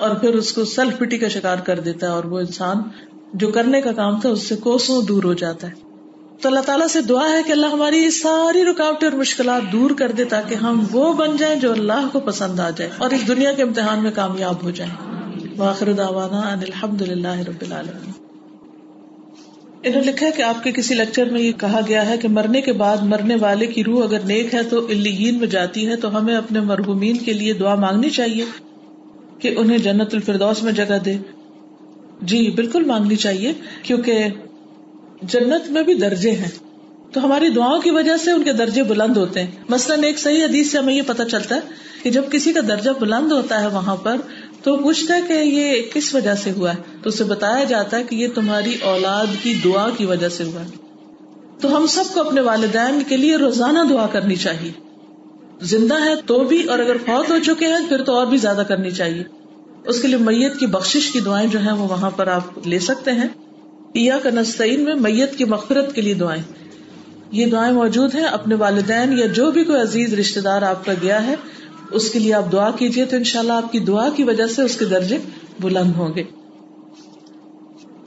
اور پھر اس کو سیلف پٹی کا شکار کر دیتا ہے اور وہ انسان جو کرنے کا کام تھا اس سے کوسوں دور ہو جاتا ہے۔ تو اللہ تعالیٰ سے دعا ہے کہ اللہ ہماری یہ ساری رکاوٹیں اور مشکلات دور کر دے تاکہ ہم وہ بن جائیں جو اللہ کو پسند آ جائے اور اس دنیا کے امتحان میں کامیاب ہو جائیں۔ واخر دعوانا ان الحمد للہ رب العالمین۔ انہوں نے لکھا کہ آپ کے کسی لیکچر میں یہ کہا گیا ہے کہ مرنے کے بعد مرنے والے کی روح اگر نیک ہے تو الین میں جاتی ہے تو ہمیں اپنے مرحومین کے لیے دعا مانگنی چاہیے۔ کہ انہیں جنت الفردوس میں جگہ دے۔ جی بالکل مانگنی چاہیے، کیونکہ جنت میں بھی درجے ہیں۔ تو ہماری دعاؤں کی وجہ سے ان کے درجے بلند ہوتے ہیں۔ مثلاً ایک صحیح حدیث سے ہمیں یہ پتا چلتا ہے کہ جب کسی کا درجہ بلند ہوتا ہے وہاں پر، تو پوچھتا ہے کہ یہ کس وجہ سے ہوا ہے؟ تو اسے بتایا جاتا ہے کہ یہ تمہاری اولاد کی دعا کی وجہ سے ہوا ہے۔ تو ہم سب کو اپنے والدین کے لیے روزانہ دعا کرنی چاہیے۔ زندہ ہے تو بھی، اور اگر فوت ہو چکے ہیں، پھر تو اور بھی زیادہ کرنی چاہیے۔ اس کے لیے میت کی بخش کی دعائیں جو ہیں، وہ وہاں پر آپ لے سکتے ہیں۔ کا نسطین میں میت کی مغفرت کے لیے دعائیں۔ یہ دعائیں موجود ہیں اپنے والدین یا جو بھی کوئی عزیز رشتے دار آپ کا گیا ہے، اس کے لیے آپ دعا کیجیے تو انشاءاللہ آپ کی دعا کی وجہ سے اس کے درجے بلند ہوں گے۔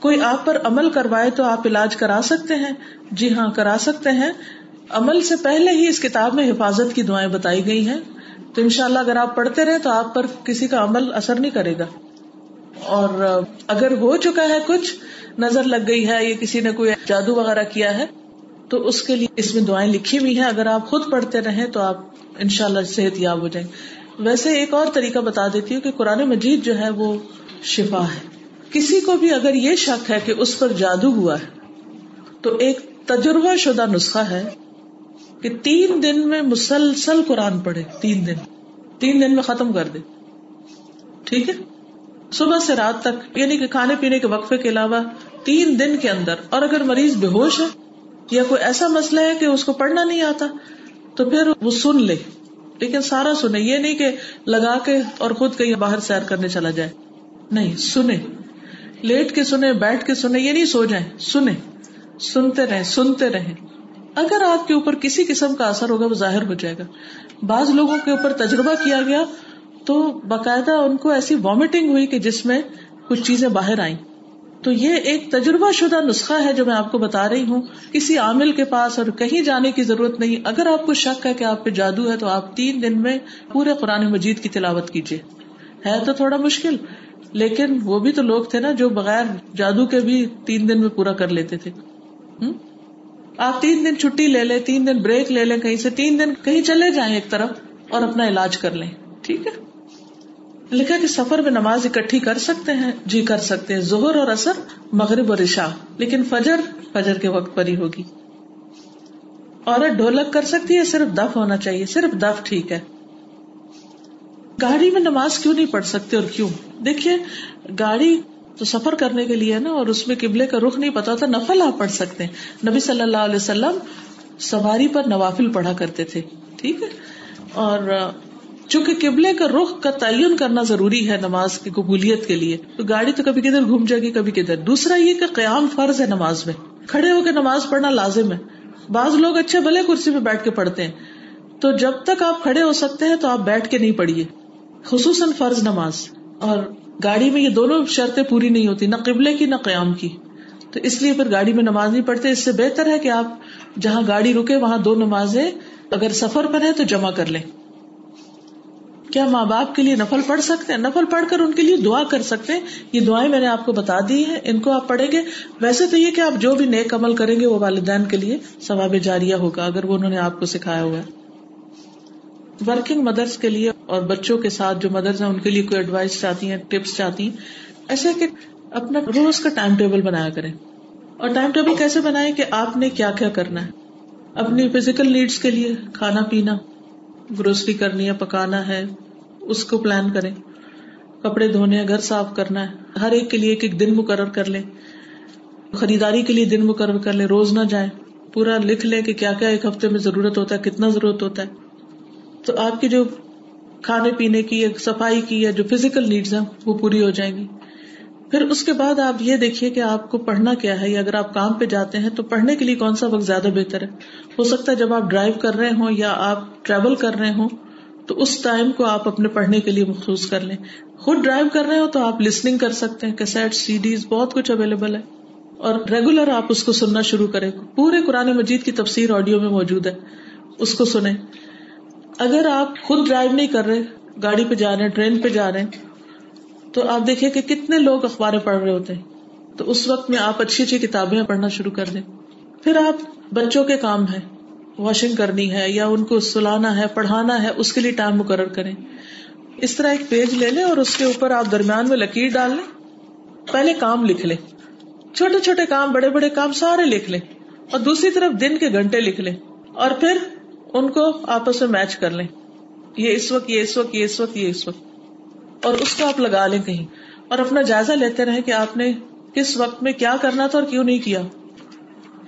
کوئی آپ پر عمل کروائے تو آپ علاج کرا سکتے ہیں۔ جی ہاں کرا سکتے ہیں۔ عمل سے پہلے ہی اس کتاب میں حفاظت کی دعائیں بتائی گئی ہیں۔ تو ان شاء اللہ اگر آپ پڑھتے رہے تو آپ پر کسی کا عمل اثر نہیں کرے گا۔ اور اگر ہو چکا ہے کچھ، نظر لگ گئی ہے، یا کسی نے کوئی جادو وغیرہ کیا ہے، تو اس کے لیے اس میں دعائیں لکھی ہوئی ہیں۔ اگر آپ خود پڑھتے رہیں تو آپ ان شاء اللہ صحت یاب ہو جائیں۔ ویسے ایک اور طریقہ بتا دیتی ہوں کہ قرآن مجید جو ہے وہ شفا ہے۔ کسی کو بھی اگر یہ شک ہے کہ اس پر جادو ہوا ہے، تو ایک تجربہ شدہ نسخہ ہے۔ کہ تین دن میں مسلسل قرآن پڑھے، تین دن۔ تین دن میں ختم کر دے۔ ٹھیک ہے؟ صبح سے رات تک یعنی کہ کھانے پینے کے وقفے کے علاوہ تین دن کے اندر۔ اور اگر مریض بے ہوش ہے یا کوئی ایسا مسئلہ ہے کہ اس کو پڑھنا نہیں آتا، تو پھر وہ سن لے۔ لیکن سارا سنے، یہ نہیں کہ لگا کے اور خود کہیں باہر سیر کرنے چلا جائے۔ نہیں، سنے۔ لیٹ کے سنے، بیٹھ کے سنے، یہ نہیں سو جائیں، سنے۔ سنتے رہیں سنتے رہیں۔ اگر آپ کے اوپر کسی قسم کا اثر ہوگا وہ ظاہر ہو جائے گا۔ بعض لوگوں کے اوپر تجربہ کیا گیا تو باقاعدہ ان کو ایسی وامٹنگ ہوئی کہ جس میں کچھ چیزیں باہر آئیں۔ تو یہ ایک تجربہ شدہ نسخہ ہے جو میں آپ کو بتا رہی ہوں۔ کسی عامل کے پاس اور کہیں جانے کی ضرورت نہیں۔ اگر آپ کو شک ہے کہ آپ پہ جادو ہے تو آپ تین دن میں پورے قرآن مجید کی تلاوت کیجیے ہے تو تھوڑا مشکل، لیکن وہ بھی تو لوگ تھے نا جو بغیر جادو کے بھی تین دن میں پورا کر لیتے تھے۔ آپ تین دن چھٹی لے لیں، تین دن بریک لے لیں کہیں سے، تین دن کہیں چلے جائیں ایک طرف اور اپنا علاج کر لیں، ٹھیک ہے؟ لکھا کہ سفر میں نماز اکٹھی کر سکتے ہیں جی کر سکتے ہیں زہر اور اثر مغرب اور عشاء، لیکن فجر فجر کے وقت پر ہی ہوگی۔ عورت ڈھولک کر سکتی ہے، صرف دف ہونا چاہیے، صرف دف ٹھیک ہے۔ گاڑی میں نماز کیوں نہیں پڑھ سکتے اور کیوں؟ دیکھیے، گاڑی تو سفر کرنے کے لیے نا، اور اس میں قبلے کا رخ نہیں پتا ہوتا نفل آپ پڑھ سکتے ہیں۔ نبی صلی اللہ علیہ وسلم سواری پر نوافل پڑھا کرتے تھے، ٹھیک ہے؟ اور چونکہ قبلے کا رخ کا تعین کرنا ضروری ہے نماز کی قبولیت کے لیے، تو گاڑی تو کبھی کدھر گھوم جائے گی، کبھی کدھر۔ دوسرا یہ کہ قیام فرض ہے نماز میں۔ کھڑے ہو کے نماز پڑھنا لازم ہے۔ بعض لوگ اچھے بھلے کرسی پہ بیٹھ کے پڑھتے ہیں۔ تو جب تک آپ کھڑے ہو سکتے ہیں تو آپ بیٹھ کے نہیں پڑھیے، خصوصاً فرض نماز۔ اور گاڑی میں یہ دونوں شرطیں پوری نہیں ہوتی، نہ قبلے کی نہ قیام کی۔ تو اس لیے پھر گاڑی میں نماز نہیں پڑھتے۔ اس سے بہتر ہے کہ آپ جہاں گاڑی رکے، وہاں دو نمازیں، اگر سفر پر ہے تو جمع کر لیں۔ کیا ماں باپ کے لیے نفل پڑھ سکتے ہیں؟ نفل پڑھ کر ان کے لیے دعا کر سکتے ہیں؟ یہ دعائیں میں نے آپ کو بتا دی ہیں، ان کو آپ پڑھیں گے۔ ویسے تو یہ کہ آپ جو بھی نیک عمل کریں گے، وہ والدین کے لیے ثواب جاریہ ہوگا، اگر وہ انہوں نے آپ کو سکھایا ہوا ہے۔ ورکنگ مدرس کے لیے اور بچوں کے ساتھ جو مدرس ہیں ان کے لیے کوئی ایڈوائس چاہتی ہیں ٹپس چاہتی ہیں، ایسے کہ اپنا روز کا ٹائم ٹیبل بنایا کریں۔ اور ٹائم ٹیبل کیسے بنائے کہ آپ نے کیا کیا کرنا ہے؟ اپنی فزیکل نیڈس کے لیے کھانا پینا گروسری کرنی ہے، پکانا ہے، اس کو پلان کریں۔ کپڑے دھونے گھر صاف کرنا ہے۔ ہر ایک کے لیے ایک ایک دن مقرر کر لیں۔ خریداری کے لیے دن مقرر کر لیں۔ روز نہ جائیں۔ پورا لکھ لیں کہ کیا کیا ایک ہفتے میں ضرورت ہوتا ہے، کتنا ضرورت ہوتا ہے۔ تو آپ کی جو کھانے پینے کی صفائی کی یا جو فزیکل نیڈس ہیں وہ پوری ہو جائیں گی۔ پھر اس کے بعد آپ یہ دیکھیے کہ آپ کو پڑھنا کیا ہے یا اگر آپ کام پہ جاتے ہیں تو پڑھنے کے لیے کون سا وقت زیادہ بہتر ہے؟ ہو سکتا ہے جب آپ ڈرائیو کر رہے ہوں یا آپ ٹریول کر رہے ہوں تو اس ٹائم کو آپ اپنے پڑھنے کے لیے مخصوص کر لیں۔ خود ڈرائیو کر رہے ہو تو آپ لسننگ کر سکتے ہیں۔ کیسٹ سی ڈیز بہت کچھ اویلیبل ہے۔ اور ریگولر آپ اس کو سننا شروع کریں۔ پورے قرآن مجید کی تفسیر آڈیو میں موجود ہے۔ اس کو سنیں۔ اگر آپ خود ڈرائیو نہیں کر رہے، گاڑی پہ جا رہے ہیں ٹرین پہ جا رہے ہیں تو آپ دیکھیں کہ کتنے لوگ اخباریں پڑھ رہے ہوتے ہیں۔ تو اس وقت میں آپ اچھی اچھی کتابیں پڑھنا شروع کر دیں۔ پھر آپ بچوں کے کام ہے واشنگ کرنی ہے یا ان کو سلانا ہے، پڑھانا ہے، اس کے لیے ٹائم مقرر کریں۔ اس طرح ایک پیج لے لیں اور اس کے اوپر آپ درمیان میں لکیر ڈال لیں۔ پہلے کام لکھ لیں۔ چھوٹے چھوٹے کام، بڑے بڑے کام، سارے لکھ لیں۔ اور دوسری طرف دن کے گھنٹے لکھ لیں۔ اور پھر ان کو آپس میں میچ کر لیں۔ یہ اس وقت، یہ اس وقت، یہ اس وقت، یہ اس وقت۔ اور اس کو آپ لگا لیں کہیں۔ اور اپنا جائزہ لیتے رہے کہ آپ نے کس وقت میں کیا کرنا تھا اور کیوں نہیں کیا۔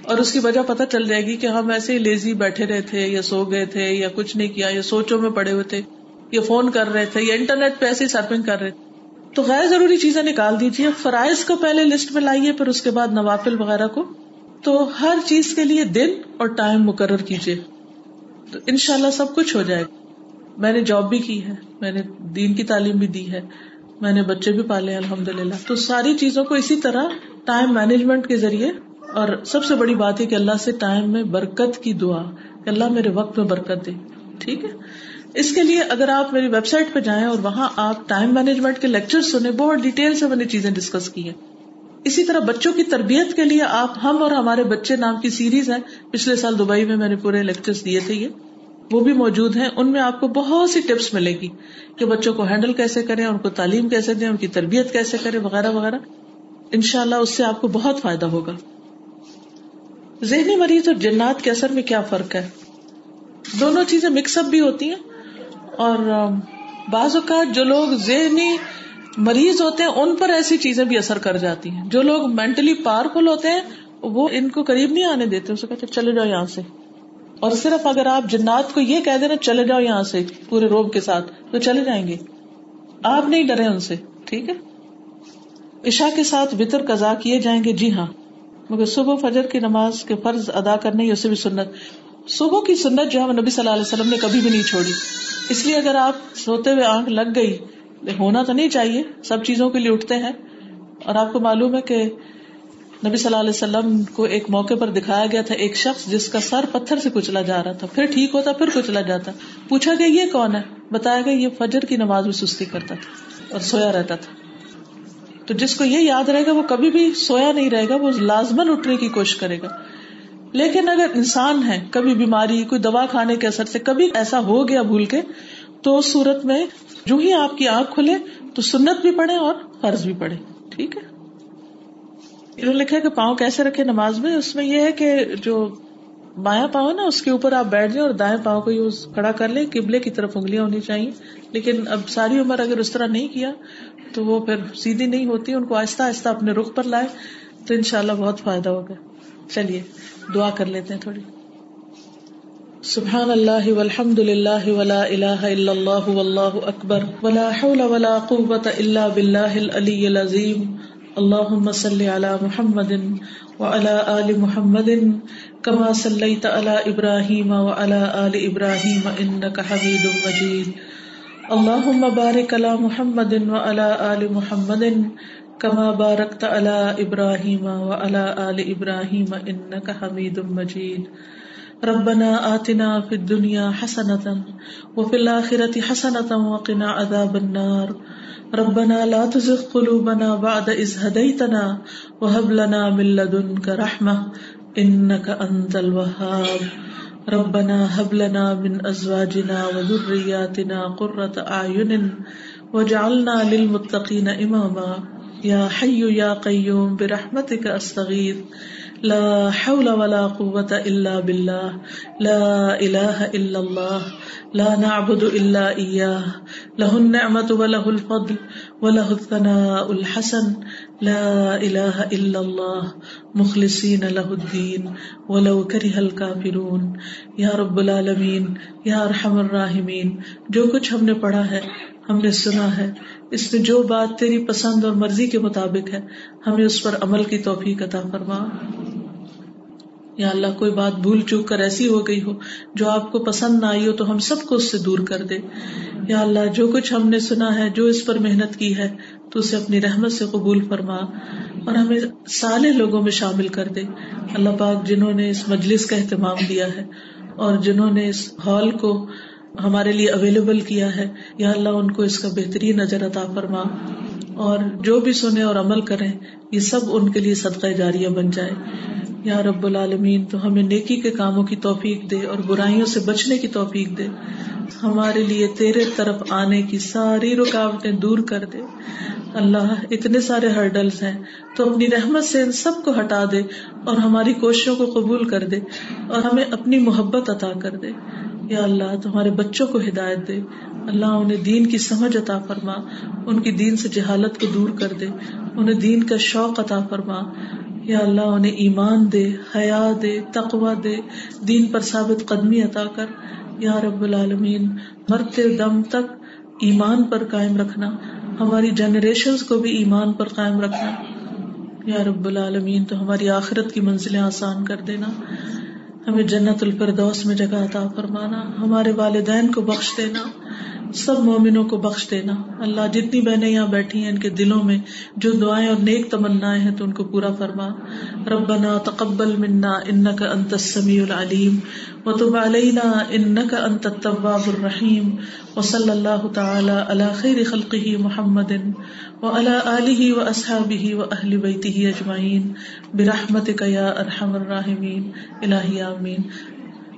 اور اس کی وجہ پتہ چل جائے گی کہ ہم ایسے ہی لیزی بیٹھے رہے تھے یا سو گئے تھے یا کچھ نہیں کیا یا سوچوں میں پڑے ہوئے تھے یا فون کر رہے تھے یا انٹرنیٹ پہ ایسے سرفنگ کر رہے تھے۔ تو غیر ضروری چیزیں نکال دیجیے۔ فرائض کو پہلے لسٹ میں لائیے، پھر اس کے بعد نوافل وغیرہ کو۔ تو ہر چیز کے لیے دن اور ٹائم مقرر کیجیے۔ تو ان شاء اللہ سب کچھ ہو جائے گا۔ میں نے جاب بھی کی ہے، میں نے دین کی تعلیم بھی دی ہے، میں نے بچے بھی پالے الحمد للہ تو ساری چیزوں کو اسی طرح ٹائم مینجمنٹ کے ذریعے، اور سب سے بڑی بات ہے کہ اللہ سے ٹائم میں برکت کی دعا، کہ اللہ میرے وقت میں برکت دے۔ ٹھیک ہے؟ اس کے لیے اگر آپ میری ویب سائٹ پہ جائیں اور وہاں آپ ٹائم مینجمنٹ کے لیکچر سنیں، بہت ڈیٹیل سے میں نے چیزیں ڈسکس کی ہیں۔ اسی طرح بچوں کی تربیت کے لیے آپ ہم اور ہمارے بچے نام کی سیریز ہے پچھلے سال دبئی میں میں نے پورے لیکچر دیے تھے یہ۔ وہ بھی موجود ہیں۔ ان میں آپ کو بہت سی ٹپس ملے گی کہ بچوں کو ہینڈل کیسے کریں، ان کو تعلیم کیسے دیں، ان کی تربیت کیسے کریں، وغیرہ وغیرہ۔ ان شاء اللہ اس سے آپ کو بہت فائدہ ہوگا۔ ذہنی مریض اور جنات کے اثر میں کیا فرق ہے؟ دونوں چیزیں مکس اپ بھی ہوتی ہیں اور بعض اوقات جو لوگ ذہنی مریض ہوتے ہیں، ان پر ایسی چیزیں بھی اثر کر جاتی ہیں۔ جو لوگ مینٹلی پاورفل ہوتے ہیں، وہ ان کو قریب نہیں آنے دیتے، اسے کہتے چلے جاؤ یہاں سے۔ اور صرف اگر آپ جنات کو یہ کہہ دینا، چلے جاؤ یہاں سے، پورے روب کے ساتھ، تو چلے جائیں گے۔ آپ نہیں ڈرے ان سے، ٹھیک ہے؟ عشا کے ساتھ وطر قزا کیے جائیں گے جی ہاں۔ مگر صبح فجر کی نماز کے فرض ادا کرنے اسے بھی سنت۔ صبح کی سنت جو ہے نبی صلی اللہ علیہ وسلم نے کبھی بھی نہیں چھوڑی۔ اس لیے اگر آپ سوتے ہوئے آنکھ لگ گئی ہونا تو نہیں چاہیے، سب چیزوں کے لیے اٹھتے ہیں۔ اور آپ کو معلوم ہے کہ نبی صلی اللہ علیہ وسلم کو ایک موقع پر دکھایا گیا تھا ایک شخص جس کا سر پتھر سے کچلا جا رہا تھا۔ پھر ٹھیک ہوتا، پھر کچلا جاتا۔ پوچھا گیا، یہ کون ہے؟ بتایا گیا، یہ فجر کی نماز میں سستی کرتا تھا اور سویا رہتا تھا۔ تو جس کو یہ یاد رہے گا، وہ کبھی بھی سویا نہیں رہے گا، وہ لازمن اٹھنے کی کوشش کرے گا۔ لیکن اگر انسان ہے، کبھی بیماری، کوئی دوا کھانے کے اثر سے کبھی ایسا ہو گیا بھول کے تو اس صورت میں جو ہی آپ کی آنکھ کھلے تو سنت بھی پڑے اور فرض بھی پڑے ٹھیک ہے؟ انہوں نے لکھا کہ پاؤں کیسے رکھے نماز میں؟ اس میں یہ ہے کہ جو بایاں پاؤں نا، اس کے اوپر آپ بیٹھ جائیں اور دائیں پاؤں کو یوز کھڑا کر لیں۔ قبلے کی طرف انگلیاں ہونی چاہیے۔ لیکن اب ساری عمر اگر اس طرح نہیں کیا تو وہ پھر سیدھی نہیں ہوتی، ان کو آہستہ آہستہ اپنے رخ پر لائے تو ان شاء اللہ بہت فائدہ ہوگا۔ چلیے، دعا کر لیتے ہیں تھوڑی۔ سبحان اللہ والحمد للہ ولا الہ الا اللہ واللہ اکبر ولا حول ولا قوة الا باللہ العلی العظیم اللهم صل على محمد وعلى آل محمد كما صليت على إبراهيم وعلى آل إبراهيم إنك حميد مجيد اللهم بارك على محمد وعلى آل محمد كما باركت على إبراهيم وعلى آل إبراهيم إنك حميد مجيد ربنا آتنا في الدنيا حسنة وفي الآخرة حسنة وقنا عذاب النار. ربنا لا تزغ قلوبنا بعد إذ هديتنا وهب لنا من لدنك رحمة إنك أنت الوهاب ربنا هب لنا من أزواجنا وذرياتنا قرة أعين واجعلنا للمتقين إماما يا حي يا قيوم برحمتك أستغيث لا حول ولا قوة إلا بالله. لا إله إلا الله. لا نعبد إلا إياه. له النعمة وله الفضل وله الثناء الحسن. لا إله إلا الله. مخلصين له الدين. ولو كره الكافرون. یا رب العالمین یا ارحم الراحمین جو کچھ ہم نے پڑھا ہے ہم نے سنا ہے۔ اس میں جو بات تیری پسند اور مرضی کے مطابق ہے، ہمیں اس پر عمل کی توفیق عطا فرما۔ یا اللہ، کوئی بات بھول چوک کر ایسی ہو گئی ہو جو آپ کو پسند نہ آئی ہو تو ہم سب کو اس سے دور کر دے۔ یا اللہ، جو کچھ ہم نے سنا ہے، جو اس پر محنت کی ہے، تو اسے اپنی رحمت سے قبول فرما اور ہمیں سالے لوگوں میں شامل کر دے۔ اللہ پاک، جنہوں نے اس مجلس کا اہتمام دیا ہے اور جنہوں نے اس ہال کو ہمارے لیے اویلیبل کیا ہے۔ یا اللہ ان کو اس کا بہترین نظر عطا فرما۔ اور جو بھی سنے اور عمل کریں، یہ سب ان کے لیے صدقہ جاریہ بن جائے۔ یا رب العالمین، تو ہمیں نیکی کے کاموں کی توفیق دے اور برائیوں سے بچنے کی توفیق دے۔ ہمارے لیے تیرے طرف آنے کی ساری رکاوٹیں دور کر دے۔ اللہ، اتنے سارے ہرڈلس ہیں۔ تو اپنی رحمت سے ان سب کو ہٹا دے اور ہماری کوششوں کو قبول کر دے اور ہمیں اپنی محبت عطا کر دے۔ یا اللہ، تمہارے بچوں کو ہدایت دے۔ اللہ انہیں دین کی سمجھ عطا فرما، ان کی دین سے جہالت کو دور کر دے۔ انہیں دین کا شوق عطا فرما۔ یا اللہ، انہیں ایمان دے، حیا دے تقوا دے۔ دین پر ثابت قدمی عطا کر۔ یا رب العالمین، مرتے دم تک ایمان پر قائم رکھنا۔ ہماری جنریشن کو بھی ایمان پر قائم رکھنا۔ یا رب العالمین، تو ہماری آخرت کی منزلیں آسان کر دینا۔ ہمیں جنت الفردوس میں جگہ عطا فرمانا ہمارے والدین کو بخش دینا۔ سب مومنوں کو بخش دینا۔ اللہ جتنی بہنیں یہاں بیٹھی ہیں ان کے دلوں میں جو دعائیں اور نیک تمنا ہیں تو ان کو پورا فرما۔ ربنا تقبل منا ان کا انت سمیع العلیم۔ و تب علینا ان کا انت طباب الرحیم۔ و صلی اللہ تعالی علی خیر خلقه محمد و علی آلہ و اصحابہ و اہل بیتہ اجمعین۔ برحمتک یا ارحم الراحمین۔ الہی آمین۔